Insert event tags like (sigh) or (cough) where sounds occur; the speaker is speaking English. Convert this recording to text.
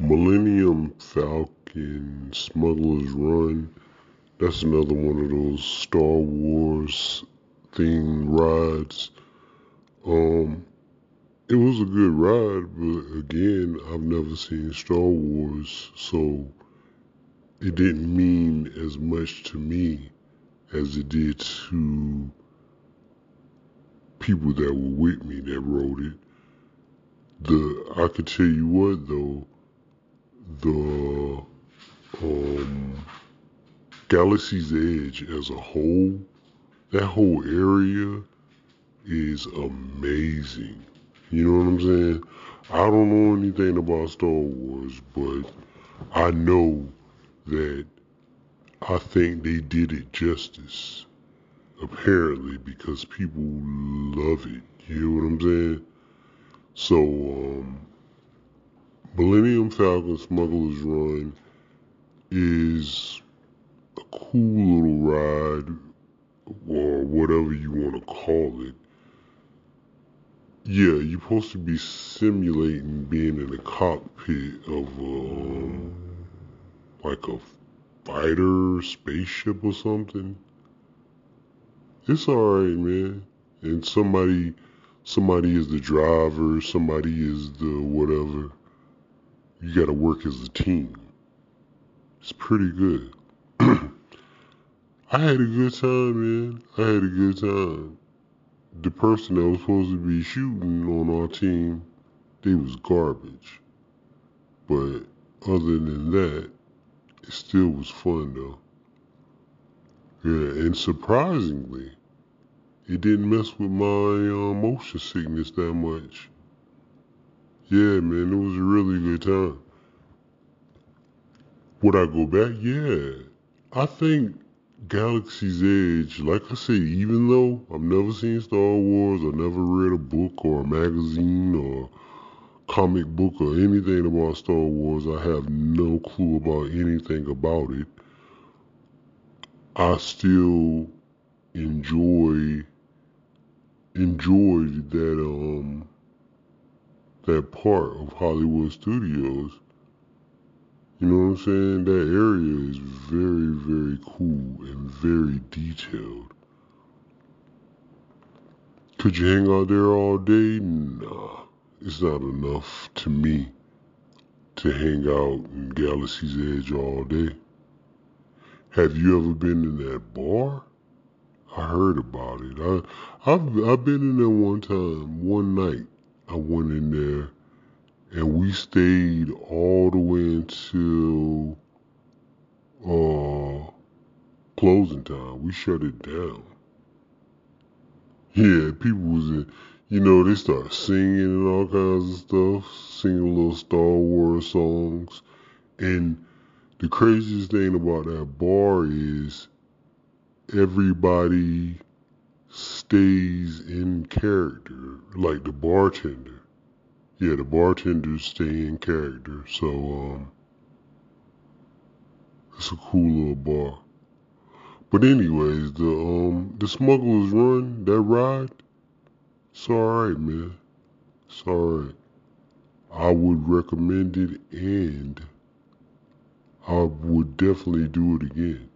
Millennium Falcon Smuggler's Run. That's another one of those Star Wars themed rides. Um, it was a good ride, but again, I've never seen Star Wars, so it didn't mean as much to me as it did to people that were with me that rode it. The I could tell you what though, the um, Galaxy's Edge as a whole, that whole area is amazing. You know what I'm saying? I don't know anything about Star Wars, but I know that I think they did it justice. Apparently, because people love it. You know what I'm saying? So, um, Millennium Falcon Smuggler's Run is a cool little ride, or whatever you want to call it. Yeah, you're supposed to be simulating being in the cockpit of um, like a fighter spaceship or something. It's alright, man. And somebody, somebody is the driver, somebody is the whatever. You got to work as a team. It's pretty good. (clears throat) I had a good time, man. I had a good time the person that was supposed to be shooting on our team, they was garbage. But other than that, it still was fun though. Yeah, and surprisingly, it didn't mess with my uh, motion sickness that much. Yeah, man, it was a really good time. Would I go back? Yeah. I think Galaxy's Edge, like I say, even though I've never seen Star Wars, I've never read a book or a magazine or comic book or anything about Star Wars, I have no clue about anything about it. I still enjoy enjoyed that um that part of Hollywood Studios you know what I'm saying? That area is very, very cool and very detailed. Could you hang out there all day? Nah, it's not enough to me to hang out in Galaxy's Edge all day. Have you ever been in that bar? I heard about it. I, I've I've been in there one time, one night. I went in there and we stayed all the way until uh closing time. We shut it down. Yeah, people was in, you know, they started singing and all kinds of stuff, singing little Star Wars songs. And the craziest thing about that bar is everybody stays in character, like the bartender yeah, the bartenders stay in character. So, um, it's a cool little bar. But anyways, the um the Smuggler's Run, that ride, it's alright, man. It's alright. I would recommend it and I would definitely do it again.